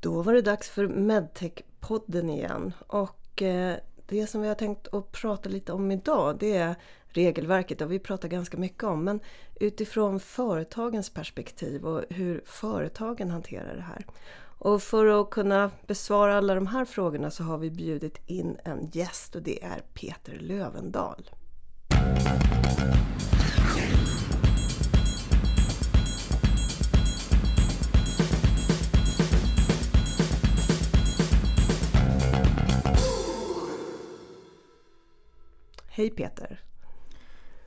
Då var det dags för Medtech-podden igen. Och eh, det som vi har tänkt att prata lite om idag det är regelverket. Det har vi pratat ganska mycket om. Men utifrån företagens perspektiv och hur företagen hanterar det här. Och för att kunna besvara alla de här frågorna så har vi bjudit in en gäst och det är Peter Lövendal. Hej Peter!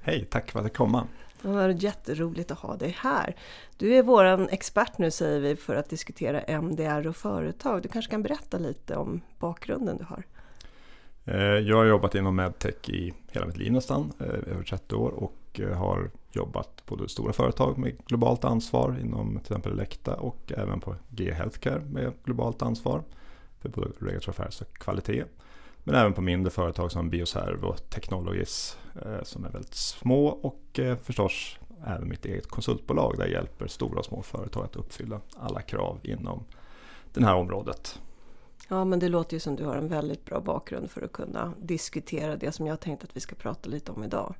Hej, tack för att jag komma! Det var jätteroligt att ha dig här. Du är vår expert nu säger vi för att diskutera MDR och företag. Du kanske kan berätta lite om bakgrunden du har? Eh, jag har jobbat inom medtech i hela mitt liv nästan, eh, över 30 år och eh, har jobbat på stora företag med globalt ansvar inom till exempel Elekta och även på G Healthcare med globalt ansvar för både regulatory affairs och kvalitet. Men även på mindre företag som Bioserv och Technologies eh, som är väldigt små och eh, förstås även mitt eget konsultbolag där jag hjälper stora och små företag att uppfylla alla krav inom det här området. Ja men det låter ju som du har en väldigt bra bakgrund för att kunna diskutera det som jag tänkte att vi ska prata lite om idag.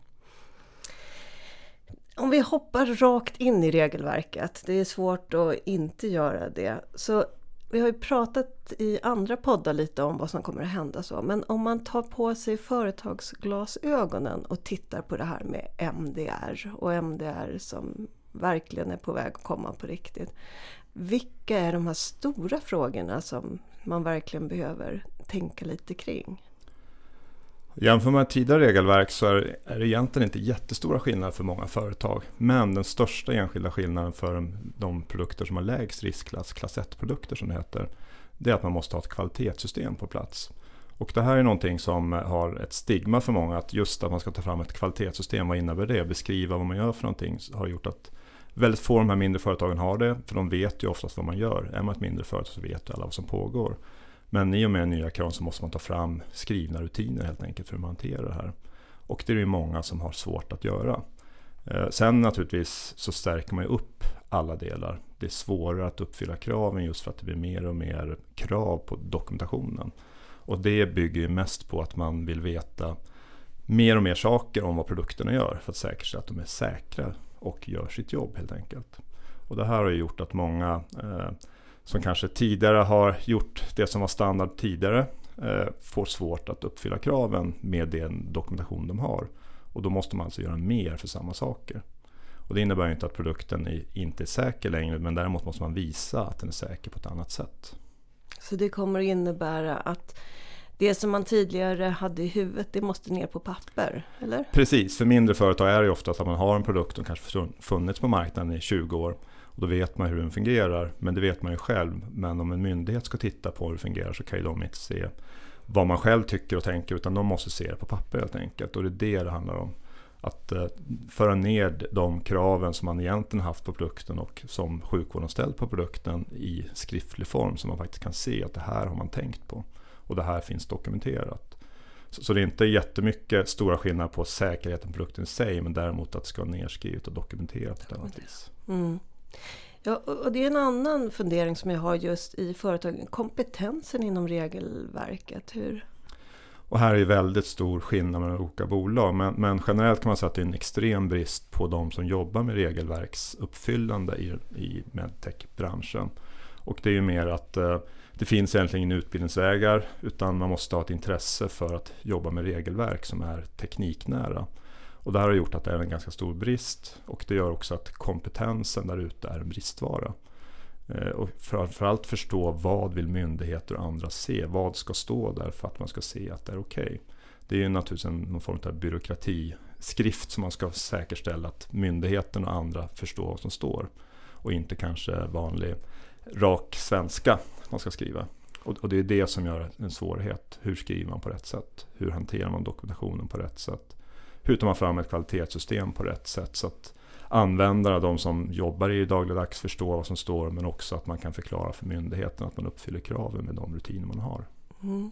Om vi hoppar rakt in i regelverket, det är svårt att inte göra det. Så vi har ju pratat i andra poddar lite om vad som kommer att hända så, men om man tar på sig företagsglasögonen och tittar på det här med MDR och MDR som verkligen är på väg att komma på riktigt. Vilka är de här stora frågorna som man verkligen behöver tänka lite kring? Jämför med tidigare regelverk så är, det egentligen inte jättestora skillnader för många företag. Men den största enskilda skillnaden för de produkter som har lägst riskklass, klass 1-produkter som det heter, det är att man måste ha ett kvalitetssystem på plats. Och det här är någonting som har ett stigma för många, att just att man ska ta fram ett kvalitetssystem, vad innebär det? Beskriva vad man gör för någonting har gjort att väldigt få av de här mindre företagen har det, för de vet ju oftast vad man gör. Är man ett mindre företag så vet ju alla vad som pågår. Men i och med nya krav så måste man ta fram skrivna rutiner helt enkelt för hur man hanterar det här. Och det är det många som har svårt att göra. Eh, sen naturligtvis så stärker man ju upp alla delar. Det är svårare att uppfylla kraven just för att det blir mer och mer krav på dokumentationen. Och det bygger ju mest på att man vill veta mer och mer saker om vad produkterna gör för att säkerställa att de är säkra och gör sitt jobb helt enkelt. Och det här har gjort att många eh, som kanske tidigare har gjort det som var standard tidigare eh, får svårt att uppfylla kraven med den dokumentation de har. Och då måste man alltså göra mer för samma saker. Och det innebär inte att produkten inte är säker längre men däremot måste man visa att den är säker på ett annat sätt. Så det kommer att innebära att det som man tidigare hade i huvudet, det måste ner på papper, eller? Precis, för mindre företag är det ofta att man har en produkt som kanske funnits på marknaden i 20 år och då vet man hur den fungerar, men det vet man ju själv. Men om en myndighet ska titta på hur det fungerar så kan ju de inte se vad man själv tycker och tänker, utan de måste se det på papper helt enkelt. Och det är det det handlar om. Att eh, föra ner de kraven som man egentligen haft på produkten och som sjukvården ställt på produkten i skriftlig form så man faktiskt kan se att det här har man tänkt på. Och det här finns dokumenterat. Så, så det är inte jättemycket stora skillnader på säkerheten på produkten i sig men däremot att det ska vara nedskrivet och dokumenterat på ett annat vis. Mm. Ja, och det är en annan fundering som jag har just i företagen. Kompetensen inom regelverket. Hur? Och här är väldigt stor skillnad mellan olika bolag. Men, men, generellt kan man säga att det är en extrem brist på de som jobbar med regelverksuppfyllande i, i medtech-branschen. Och det är ju mer att eh, det finns egentligen inga utbildningsvägar utan man måste ha ett intresse för att jobba med regelverk som är tekniknära. Och det här har gjort att det är en ganska stor brist och det gör också att kompetensen där ute är en bristvara. Eh, och framförallt förstå vad vill myndigheter och andra se? Vad ska stå där för att man ska se att det är okej? Okay? Det är ju naturligtvis en, någon form av byråkratiskrift som man ska säkerställa att myndigheten och andra förstår vad som står. Och inte kanske vanlig rak svenska man ska skriva. Och, och det är det som gör en svårighet. Hur skriver man på rätt sätt? Hur hanterar man dokumentationen på rätt sätt? Hur tar man fram ett kvalitetssystem på rätt sätt så att användare, de som jobbar i dagligdags förstår vad som står men också att man kan förklara för myndigheten att man uppfyller kraven med de rutiner man har. Mm.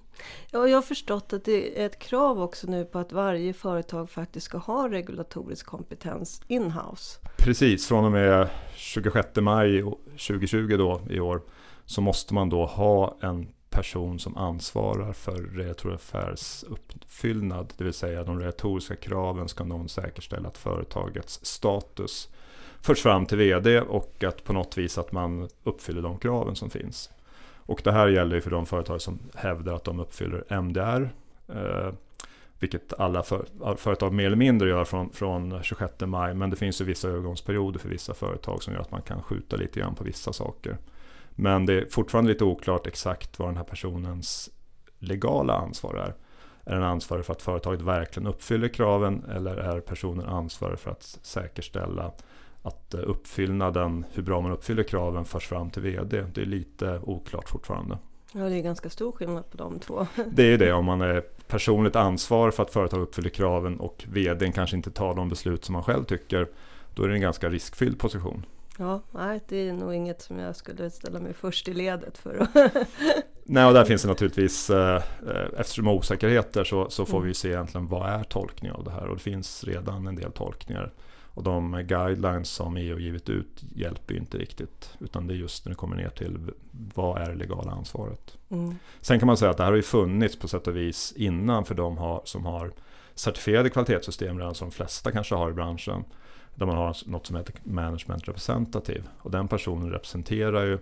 Ja, jag har förstått att det är ett krav också nu på att varje företag faktiskt ska ha regulatorisk kompetens in-house. Precis, från och med 26 maj 2020 då, i år så måste man då ha en person som ansvarar för reaktoraffärs uppfyllnad. Det vill säga de retoriska kraven ska någon säkerställa att företagets status förs fram till vd och att på något vis att man uppfyller de kraven som finns. Och det här gäller ju för de företag som hävdar att de uppfyller MDR. Eh, vilket alla för, företag mer eller mindre gör från, från 26 maj. Men det finns ju vissa övergångsperioder för vissa företag som gör att man kan skjuta lite grann på vissa saker. Men det är fortfarande lite oklart exakt vad den här personens legala ansvar är. Är den ansvarig för att företaget verkligen uppfyller kraven eller är personen ansvarig för att säkerställa att eh, uppfyllnaden, hur bra man uppfyller kraven, förs fram till VD. Det är lite oklart fortfarande. Ja, det är ganska stor skillnad på de två. Det är det, om man är personligt ansvar för att företag uppfyller kraven och VDn kanske inte tar de beslut som man själv tycker, då är det en ganska riskfylld position. Ja, nej, det är nog inget som jag skulle ställa mig först i ledet för. nej, och där finns det naturligtvis, eh, eh, eftersom osäkerheter så, så får vi se egentligen vad är tolkning av det här och det finns redan en del tolkningar. Och de guidelines som EU givit ut hjälper ju inte riktigt. Utan det är just när det kommer ner till vad är det legala ansvaret. Mm. Sen kan man säga att det här har ju funnits på sätt och vis innan för de har, som har certifierade kvalitetssystem redan som de flesta kanske har i branschen. Där man har något som heter management representative. Och den personen representerar ju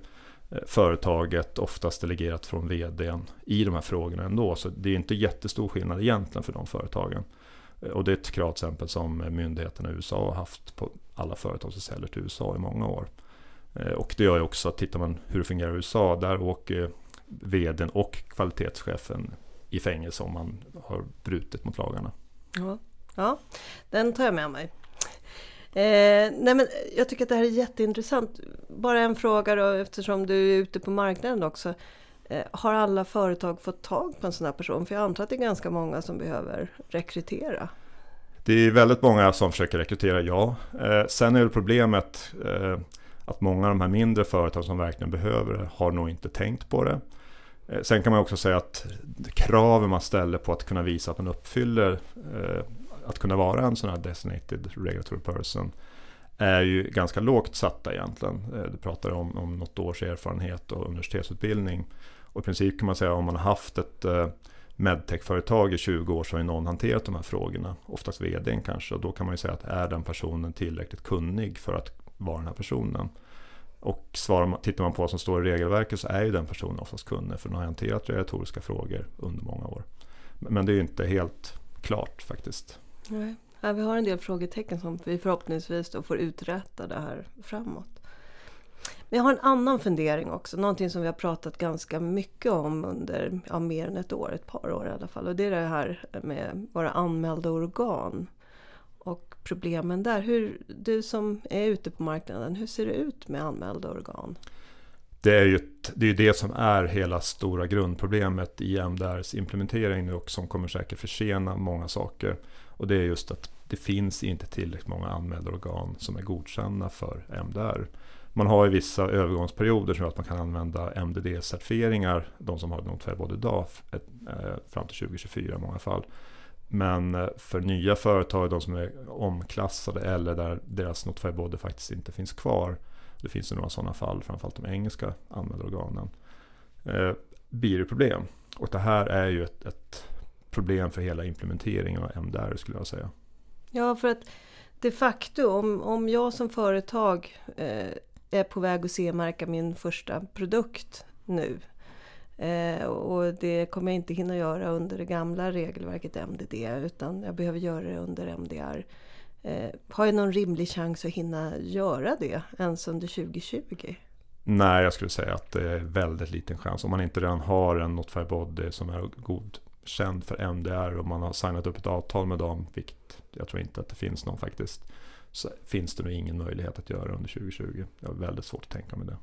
eh, företaget, oftast delegerat från vdn, i de här frågorna ändå. Så det är inte jättestor skillnad egentligen för de företagen. Eh, och det är ett krav till exempel som myndigheterna i USA har haft på alla företag som säljer till USA i många år. Eh, och det gör ju också att tittar man hur det fungerar i USA, där åker vdn och kvalitetschefen i fängelse om man har brutit mot lagarna. Ja, ja den tar jag med mig. Eh, nej men jag tycker att det här är jätteintressant. Bara en fråga då, eftersom du är ute på marknaden också. Eh, har alla företag fått tag på en sån här person? För jag antar att det är ganska många som behöver rekrytera. Det är väldigt många som försöker rekrytera, ja. Eh, sen är väl problemet eh, att många av de här mindre företag som verkligen behöver det har nog inte tänkt på det. Eh, sen kan man också säga att kraven man ställer på att kunna visa att man uppfyller eh, att kunna vara en sån här designated regulatory person är ju ganska lågt satta egentligen. Eh, du pratar om, om något års erfarenhet och universitetsutbildning. Och i princip kan man säga om man har haft ett eh, medtech-företag i 20 år så har ju någon hanterat de här frågorna. Oftast vdn kanske. Och då kan man ju säga att är den personen tillräckligt kunnig för att vara den här personen? Och svarar, tittar man på vad som står i regelverket så är ju den personen oftast kunnig för den har hanterat regulatoriska frågor under många år. Men det är ju inte helt klart faktiskt. Nej. Ja, vi har en del frågetecken som vi förhoppningsvis då får uträtta det här framåt. Men jag har en annan fundering också, någonting som vi har pratat ganska mycket om under ja, mer än ett år, ett par år i alla fall. Och det är det här med våra anmälda organ och problemen där. Hur, du som är ute på marknaden, hur ser det ut med anmälda organ? Det är ju det, är det som är hela stora grundproblemet i MDRs implementering nu och som kommer säkert försena många saker. Och det är just att det finns inte tillräckligt många anmälda organ som är godkända för MDR. Man har ju vissa övergångsperioder som gör att man kan använda MDD-certifieringar, de som har Notfab idag, eh, fram till 2024 i många fall. Men eh, för nya företag, de som är omklassade eller där deras Notfab faktiskt inte finns kvar, det finns ju några sådana fall, framförallt de engelska användarorganen, eh, blir det problem. Och det här är ju ett, ett problem för hela implementeringen av MDR skulle jag säga. Ja, för att de facto om, om jag som företag eh, är på väg att CE-märka min första produkt nu. Eh, och det kommer jag inte hinna göra under det gamla regelverket MDD utan jag behöver göra det under MDR. Eh, har jag någon rimlig chans att hinna göra det ens under 2020? Nej, jag skulle säga att det är väldigt liten chans. Om man inte redan har en Notify Body som är godkänd för MDR och man har signat upp ett avtal med dem, vilket jag tror inte att det finns någon faktiskt så finns det nog ingen möjlighet att göra under 2020. Jag har väldigt svårt att tänka mig det.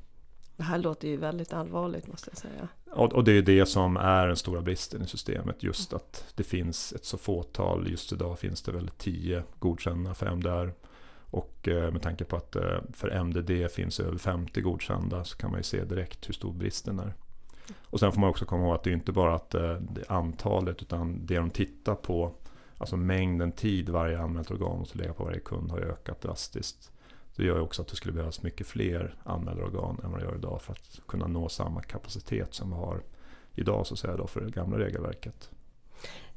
Det här låter ju väldigt allvarligt måste jag säga. Och, och det är det som är den stora bristen i systemet. Just mm. att det finns ett så fåtal. Just idag finns det väl 10 godkända för MDR. Och eh, med tanke på att eh, för MDD finns över 50 godkända så kan man ju se direkt hur stor bristen är. Och sen får man också komma ihåg att det är inte bara att det är antalet utan det de tittar på, alltså mängden tid varje anmält organ måste lägga på varje kund har ökat drastiskt. Det gör ju också att det skulle behövas mycket fler anmälda organ än vad det gör idag för att kunna nå samma kapacitet som vi har idag så att säga då för det gamla regelverket.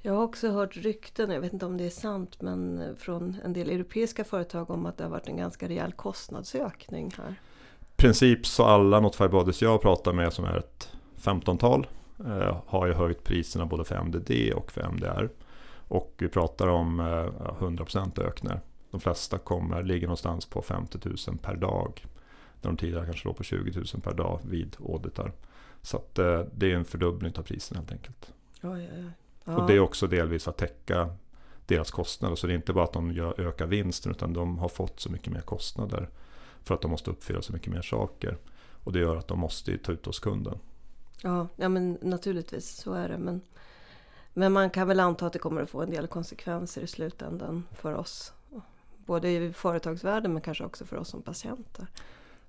Jag har också hört rykten, jag vet inte om det är sant, men från en del europeiska företag om att det har varit en ganska rejäl kostnadsökning här. I princip så alla Notify Bodies jag pratar med som är ett 15-tal eh, har ju höjt priserna både för MDD och för MDR. Och vi pratar om eh, 100% ökningar. De flesta kommer, ligger någonstans på 50 000 per dag. Där de tidigare kanske låg på 20 000 per dag vid auditar. Så att, eh, det är en fördubbling av priserna helt enkelt. Oj, oj, oj. Och det är också delvis att täcka deras kostnader. Så det är inte bara att de gör, ökar vinsten utan de har fått så mycket mer kostnader. För att de måste uppfylla så mycket mer saker. Och det gör att de måste ta ut hos kunden. Ja, ja men naturligtvis så är det. Men, men man kan väl anta att det kommer att få en del konsekvenser i slutändan för oss. Både i företagsvärlden men kanske också för oss som patienter.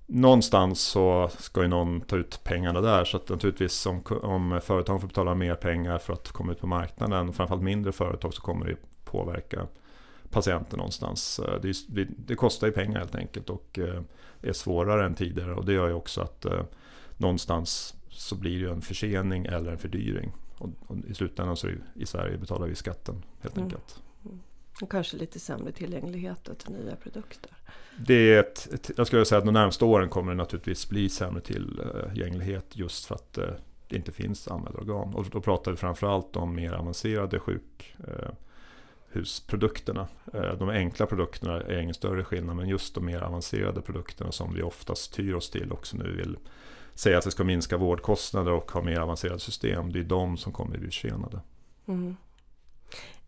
Någonstans så ska ju någon ta ut pengarna där. Så att naturligtvis om, om företagen får betala mer pengar för att komma ut på marknaden. Framförallt mindre företag så kommer det påverka patienter någonstans. Eh, det, det, kostar ju pengar helt enkelt och eh, är svårare än tidigare. Och det gör ju också att eh, någonstans så blir det en försening eller en fördyring. Och, och i slutändan så i Sverige betalar vi skatten helt mm. enkelt. Mm. Och kanske lite sämre tillgänglighet till nya produkter. Det är ett, ett, jag skulle säga att de närmaste åren kommer det naturligtvis bli sämre tillgänglighet just för att eh, det inte finns anmälda organ. Och då pratar vi framförallt om mer avancerade sjukhusprodukterna. Eh, de enkla produkterna är ingen större skillnad men just de mer avancerade produkterna som vi oftast styr oss till också nu vill säga att det ska minska vårdkostnader och ha mer avancerade system. Det är de som kommer bli försenade. Mm.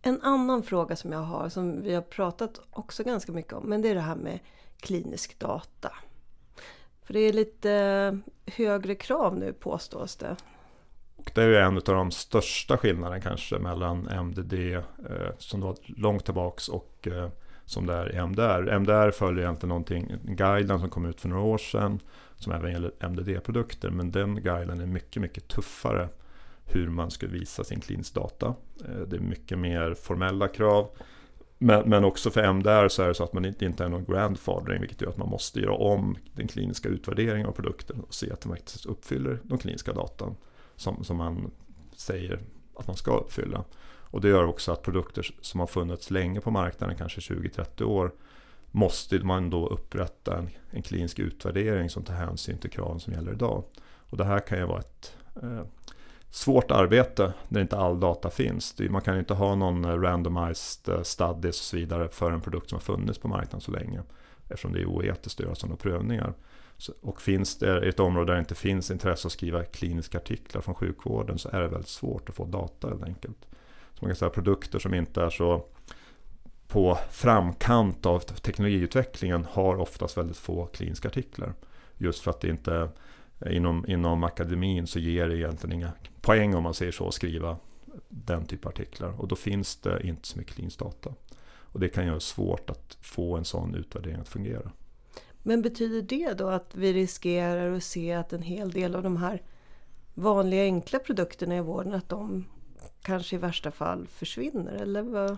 En annan fråga som jag har som vi har pratat också ganska mycket om men det är det här med klinisk data. För det är lite högre krav nu påstås det. Och det är ju en av de största skillnaderna kanske mellan MDD eh, som var långt tillbaks och eh, som det är i MDR. MDR följer egentligen någonting, en guideline som kom ut för några år sedan som även gäller MDD-produkter. Men den guiden är mycket, mycket tuffare hur man ska visa sin klinisk data. Eh, det är mycket mer formella krav. Men, men också för MDR så är det så att man inte, inte är någon grandfathering vilket gör att man måste göra om den kliniska utvärderingen av produkten och se att den faktiskt uppfyller de kliniska datan som, som man säger att man ska uppfylla. Och det gör också att produkter som har funnits länge på marknaden, kanske 20-30 år, måste man då upprätta en, en klinisk utvärdering som tar hänsyn till kraven som gäller idag. Och det här kan ju vara ett eh, svårt arbete när inte all data finns. Man kan inte ha någon eh, randomized eh, studies och så vidare för en produkt som har funnits på marknaden så länge. Eftersom det är oetiskt att göra sådana prövningar. Och finns det ett område där det inte finns intresse att skriva kliniska artiklar från sjukvården så är det väldigt svårt att få data helt enkelt. Så man kan säga produkter som inte är så på framkant av teknologiutvecklingen har oftast väldigt få kliniska artiklar. Just för att det inte inom, inom akademin så ger det egentligen inga poäng om man säger så att skriva den typen av artiklar. Och då finns det inte så mycket klinisk data. Och det kan göra det svårt att få en sån utvärdering att fungera. Men betyder det då att vi riskerar att se att en hel del av de här vanliga enkla produkterna i vården, att de kanske i värsta fall försvinner? Eller vad,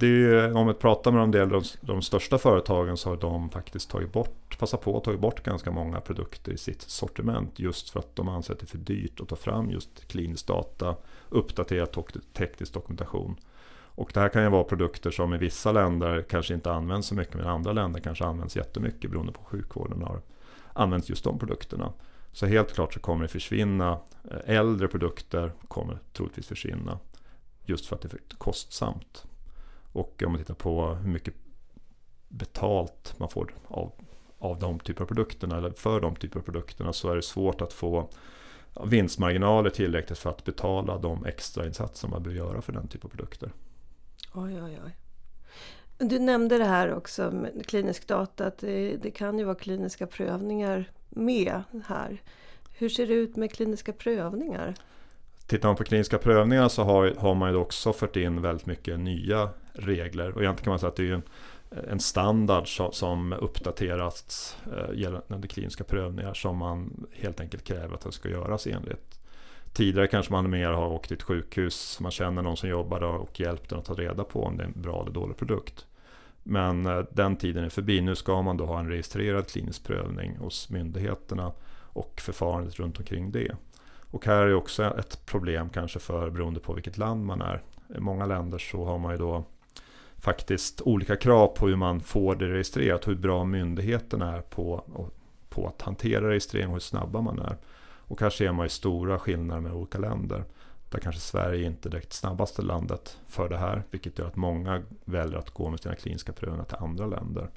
är, om vi pratar med de, del de, de största företagen så har de faktiskt tagit bort, passat på att ta bort ganska många produkter i sitt sortiment just för att de anser att det är för dyrt att ta fram just klinisk data, uppdaterad teknisk dokumentation. Och det här kan ju vara produkter som i vissa länder kanske inte används så mycket men i andra länder kanske används jättemycket beroende på sjukvården har använt just de produkterna. Så helt klart så kommer det försvinna. Eh, äldre produkter kommer troligtvis försvinna just för att det är för kostsamt. Och om man tittar på hur mycket betalt man får av, av de typer av produkterna eller för de typer av produkterna så är det svårt att få vinstmarginaler tillräckligt för att betala de extra insatser man behöver göra för den typen av produkter. Oj, oj, oj. Du nämnde det här också med klinisk data, att det, det kan ju vara kliniska prövningar med här. Hur ser det ut med kliniska prövningar? Tittar man på kliniska prövningar så har, har man ju också fört in väldigt mycket nya regler. Och egentligen kan man säga att det är en, en standard som, som uppdaterats eh, gällande kliniska prövningar som man helt enkelt kräver att den ska göras enligt. Tidigare kanske man mer har åkt till ett sjukhus, man känner någon som jobbar där och hjälpt den att ta reda på om det är en bra eller dålig produkt. Men eh, den tiden är förbi. Nu ska man då ha en registrerad klinisk prövning hos myndigheterna och förfarandet runt omkring det. Och här är också ett problem kanske för beroende på vilket land man är. I många länder så har man ju då faktiskt olika krav på hur man får det registrerat, hur bra myndigheterna är på, på att hantera registrering och hur snabba man är. Och här ser man ju stora skillnader med olika länder. Där kanske Sverige inte är direkt snabbaste landet för det här, vilket gör att många väljer att gå med sina kliniska prövningar till andra länder.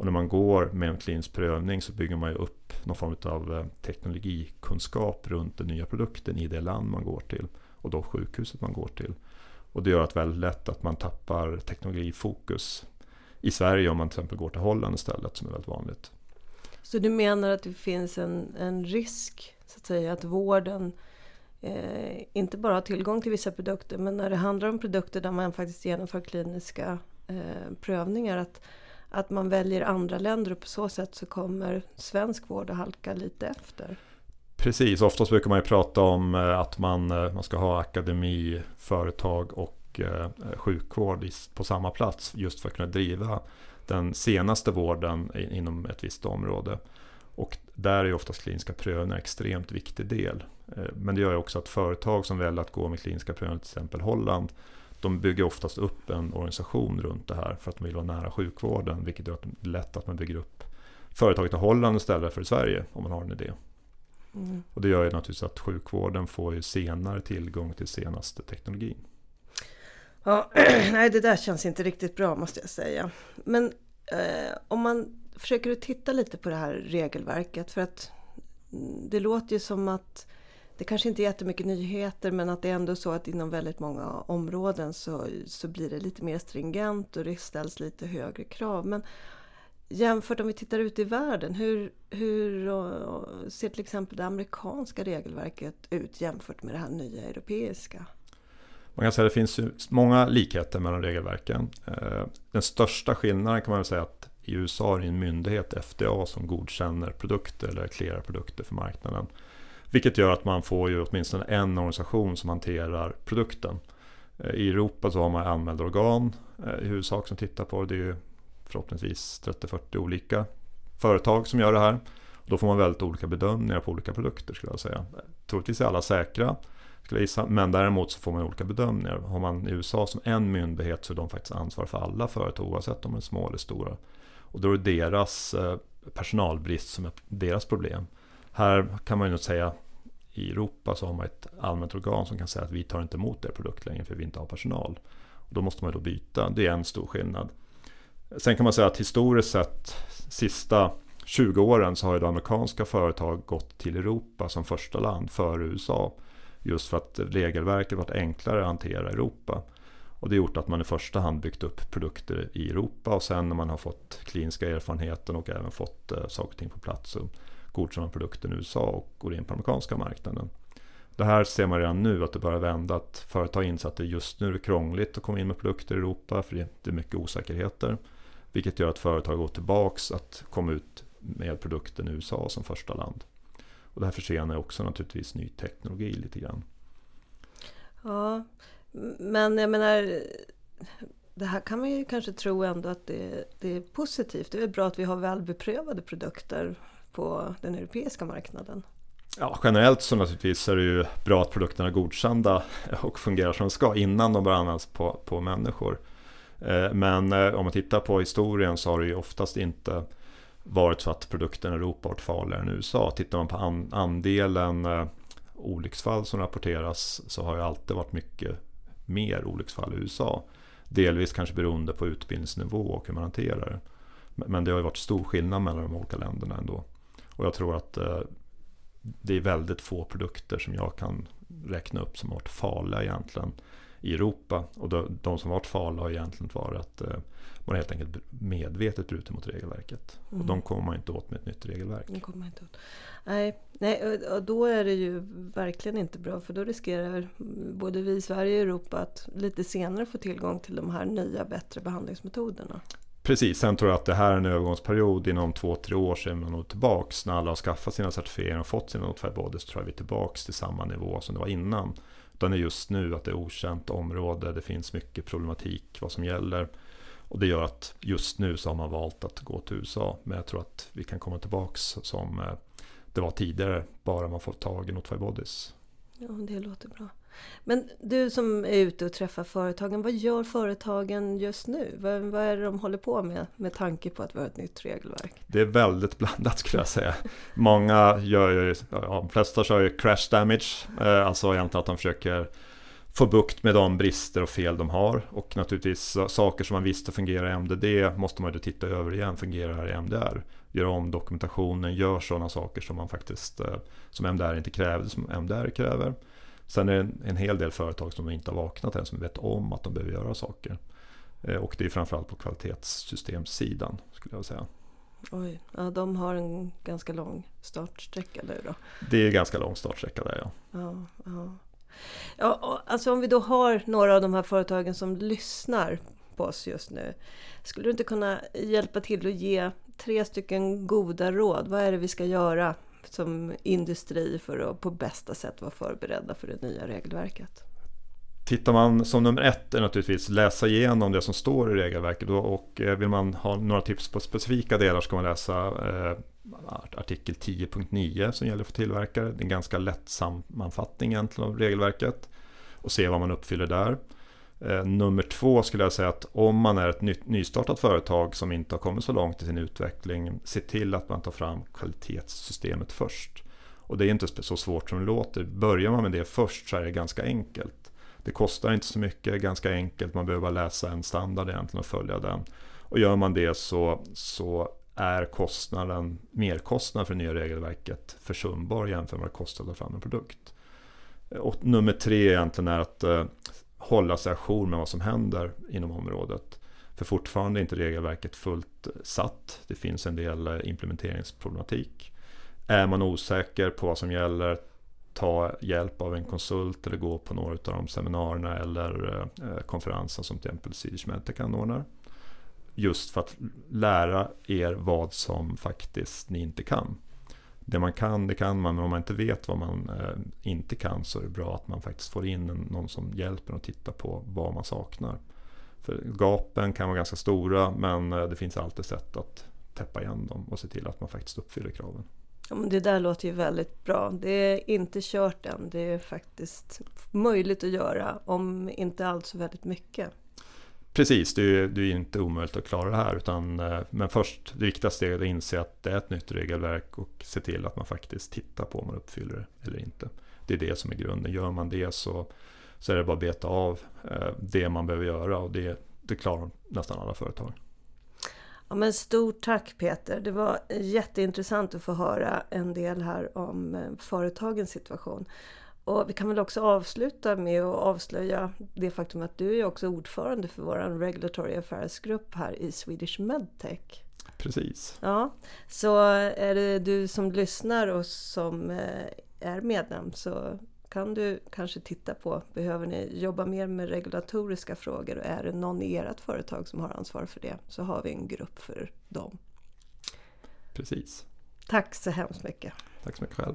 Och när man går med en klinisk prövning så bygger man ju upp någon form av eh, teknologikunskap runt den nya produkten i det land man går till och då sjukhuset man går till. Och det gör att väldigt lätt att man tappar teknologifokus i Sverige om man till exempel går till Holland istället som är väldigt vanligt. Så du menar att det finns en, en risk så att säga att vården eh, inte bara har tillgång till vissa produkter men när det handlar om produkter där man faktiskt genomför kliniska eh, prövningar att, att man väljer andra länder och på så sätt så kommer svensk vård att halka lite efter? Precis, oftast brukar man ju prata om eh, att man, eh, man ska ha akademi, företag och eh, sjukvård på samma plats just för att kunna driva den senaste vården inom ett visst område. Och där är oftast kliniska prövningar en extremt viktig del. Men det gör ju också att företag som väljer att gå med kliniska prövningar, till exempel Holland, de bygger oftast upp en organisation runt det här för att de vill vara nära sjukvården, vilket gör att det är lätt att man bygger upp företaget i Holland istället för i Sverige om man har en idé. Mm. Och det gör ju naturligtvis att sjukvården får ju senare tillgång till senaste teknologin. Ja, nej det där känns inte riktigt bra måste jag säga. Men eh, om man försöker att titta lite på det här regelverket för att det låter ju som att det kanske inte är jättemycket nyheter men att det är ändå så att inom väldigt många områden så, så blir det lite mer stringent och det ställs lite högre krav. Men jämfört om vi tittar ut i världen, hur, hur eh, ser till exempel det amerikanska regelverket ut jämfört med det här nya europeiska? Man kan säga att det finns många likheter mellan regelverken. Eh, den största skillnaden kan man säga att i USA är det en myndighet, FDA, som godkänner produkter eller clearar produkter för marknaden. Vilket gör att man får ju åtminstone en organisation som hanterar produkten. Eh, I Europa så har man anmälda organ eh, i huvudsak som tittar på det. Det är förhoppningsvis 30-40 olika företag som gör det här. Då får man väldigt olika bedömningar på olika produkter skulle jag säga. Troligtvis är alla säkra, skulle jag gissa, men däremot så får man olika bedömningar. Har man i USA som en myndighet så är de faktiskt ansvar för alla företag oavsett om de är små eller stora. Och då är det deras eh, personalbrist som är deras problem. Här kan man ju nog säga i Europa så har man ett allmänt organ som kan säga att vi tar inte emot er produkt längre för vi inte har personal. Och då måste man ju då byta, det är en stor skillnad. Sen kan man säga att historiskt sett, sista 20 åren så har ju amerikanska företag gått till Europa som första land före USA. Just för att regelverket varit enklare att hantera i Europa. Och det har gjort att man i första hand byggt upp produkter i Europa och sen när man har fått kliniska erfarenheten och även fått eh, saker och ting på plats så godkänna produkten i USA och går in på amerikanska marknaden. Det här ser man redan nu att det börjar vända. Att företag inser att det just nu är krångligt att komma in med produkter i Europa för det är mycket osäkerheter. Vilket gör att företag går tillbaks att komma ut med produkten i USA som första land. Och det här försenar också naturligtvis ny teknologi lite grann. Ja, men jag menar det här kan man ju kanske tro ändå att det, det är positivt. Det är väl bra att vi har välbeprövade produkter på den europeiska marknaden. Ja, generellt så naturligtvis är det ju bra att produkterna är godkända och fungerar som de ska innan de börjar användas på, på människor. Eh, men eh, om man tittar på historien så har det ju oftast inte varit så att produkten i Europa varit farligare än USA. Tittar man på andelen eh, olycksfall som rapporteras så har det alltid varit mycket mer olycksfall i USA. Delvis kanske beroende på utbildningsnivå och hur man hanterar det. Men det har ju varit stor skillnad mellan de olika länderna ändå. Och jag tror att det är väldigt få produkter som jag kan räkna upp som har varit farliga egentligen i Europa. Och de, de som varit farliga har egentligen varit att eh, man helt enkelt medvetet brutit mot regelverket. Mm. Och de kommer man inte åt med ett nytt regelverk. De kommer inte åt. Nej, nej, och då är det ju verkligen inte bra för då riskerar både vi i Sverige och Europa att lite senare få tillgång till de här nya bättre behandlingsmetoderna. Precis, sen tror jag att det här är en övergångsperiod. Inom två, tre år så är man nog tillbaks. När alla har skaffat sina certifieringar och fått sina Notified Bodies så tror jag vi är tillbaks till samma nivå som det var innan. Utan det är just nu att det är okänt område, det finns mycket problematik vad som gäller. Och det gör att just nu så har man valt att gå till USA. Men jag tror att vi kan komma tillbaks som eh, det var tidigare, bara man får tag i Notified Bodies. Ja, det låter bra. Men du som är ute och träffar företagen, vad gör företagen just nu? Vad, vad, är det de håller på med med tanke på att vi har ett nytt regelverk? Det är väldigt blandat skulle jag säga. Många gör ju, ja, de flesta kör ju crash damage, eh, alltså egentligen att de försöker få bukt med de brister och fel de har. Och naturligtvis saker som man visste fungerar i MDD måste man ju titta över igen, fungerar i MDR. Gör om dokumentationen, gör sådana saker som man faktiskt eh, som MDR inte kräver, som MDR kräver. Sen är det en, en hel del företag som inte har vaknat än, som vet om att de behöver göra saker. Eh, och det är framförallt på kvalitetssystemsidan skulle jag säga. Oj, ja, de har en ganska lång startsträcka nu då? Det är ganska lång startsträcka där ja. ja, ja. Ja, alltså om vi då har några av de här företagen som lyssnar på oss just nu. Skulle du inte kunna hjälpa till att ge tre stycken goda råd? Vad är det vi ska göra som industri för att på bästa sätt vara förberedda för det nya regelverket? Tittar man som nummer ett är naturligtvis läsa igenom det som står i regelverket och eh, vill man ha några tips på specifika delar så kan man läsa eh, artikel 10.9 som gäller för tillverkare. Det är en ganska lätt sammanfattning egentligen av regelverket och se vad man uppfyller där. Eh, nummer två skulle jag säga att om man är ett nytt, nystartat företag som inte har kommit så långt i sin utveckling, se till att man tar fram kvalitetssystemet först. Och det är inte så svårt som det låter. Börjar man med det först så är det ganska enkelt. Det kostar inte så mycket, ganska enkelt, man behöver bara läsa en standard egentligen och följa den. Och gör man det så, så är kostnaden, merkostnaden för det nya regelverket försumbar jämfört med vad det kostar att ta fram en produkt. Och nummer tre egentligen är att eh, hålla sig ajour med vad som händer inom området. För fortfarande är inte regelverket fullt satt. Det finns en del eh, implementeringsproblematik. Är man osäker på vad som gäller, ta hjälp av en konsult eller gå på några av de seminarierna eller konferensen konferenser som till exempel Swedish Medtech anordnar. Just för att lära er vad som faktiskt ni inte kan. Det man kan, det kan man, men om man inte vet vad man eh, inte kan så är det bra att man faktiskt får in en, någon som hjälper och tittar på vad man saknar. För gapen kan vara ganska stora, men eh, det finns alltid sätt att täppa igen dem och se till att man faktiskt uppfyller kraven. Ja, men det där låter ju väldigt bra. Det är inte kört än. Det är faktiskt möjligt att göra, om inte alls så väldigt mycket. Precis, det är, det är inte omöjligt att klara det här. Utan, eh, men först, det viktigaste är att inse att det är ett nytt regelverk och se till att man faktiskt tittar på om man uppfyller det eller inte. Det är det som är grunden. Gör man det så, så är det bara att beta av eh, det man behöver göra och det, det klarar nästan alla företag. Ja, men stort tack Peter! Det var jätteintressant att få höra en del här om eh, företagens situation. Och vi kan väl också avsluta med att avslöja det faktum att du är också ordförande för vår Regulatory Affairs-grupp här i Swedish Medtech. Precis. Ja, så är det du som lyssnar och som eh, är medlem så kan du kanske titta på, behöver ni jobba mer med regulatoriska frågor och är det någon i ert företag som har ansvar för det så har vi en grupp för dem. Precis. Tack så hemskt mycket. Tack så mycket själv.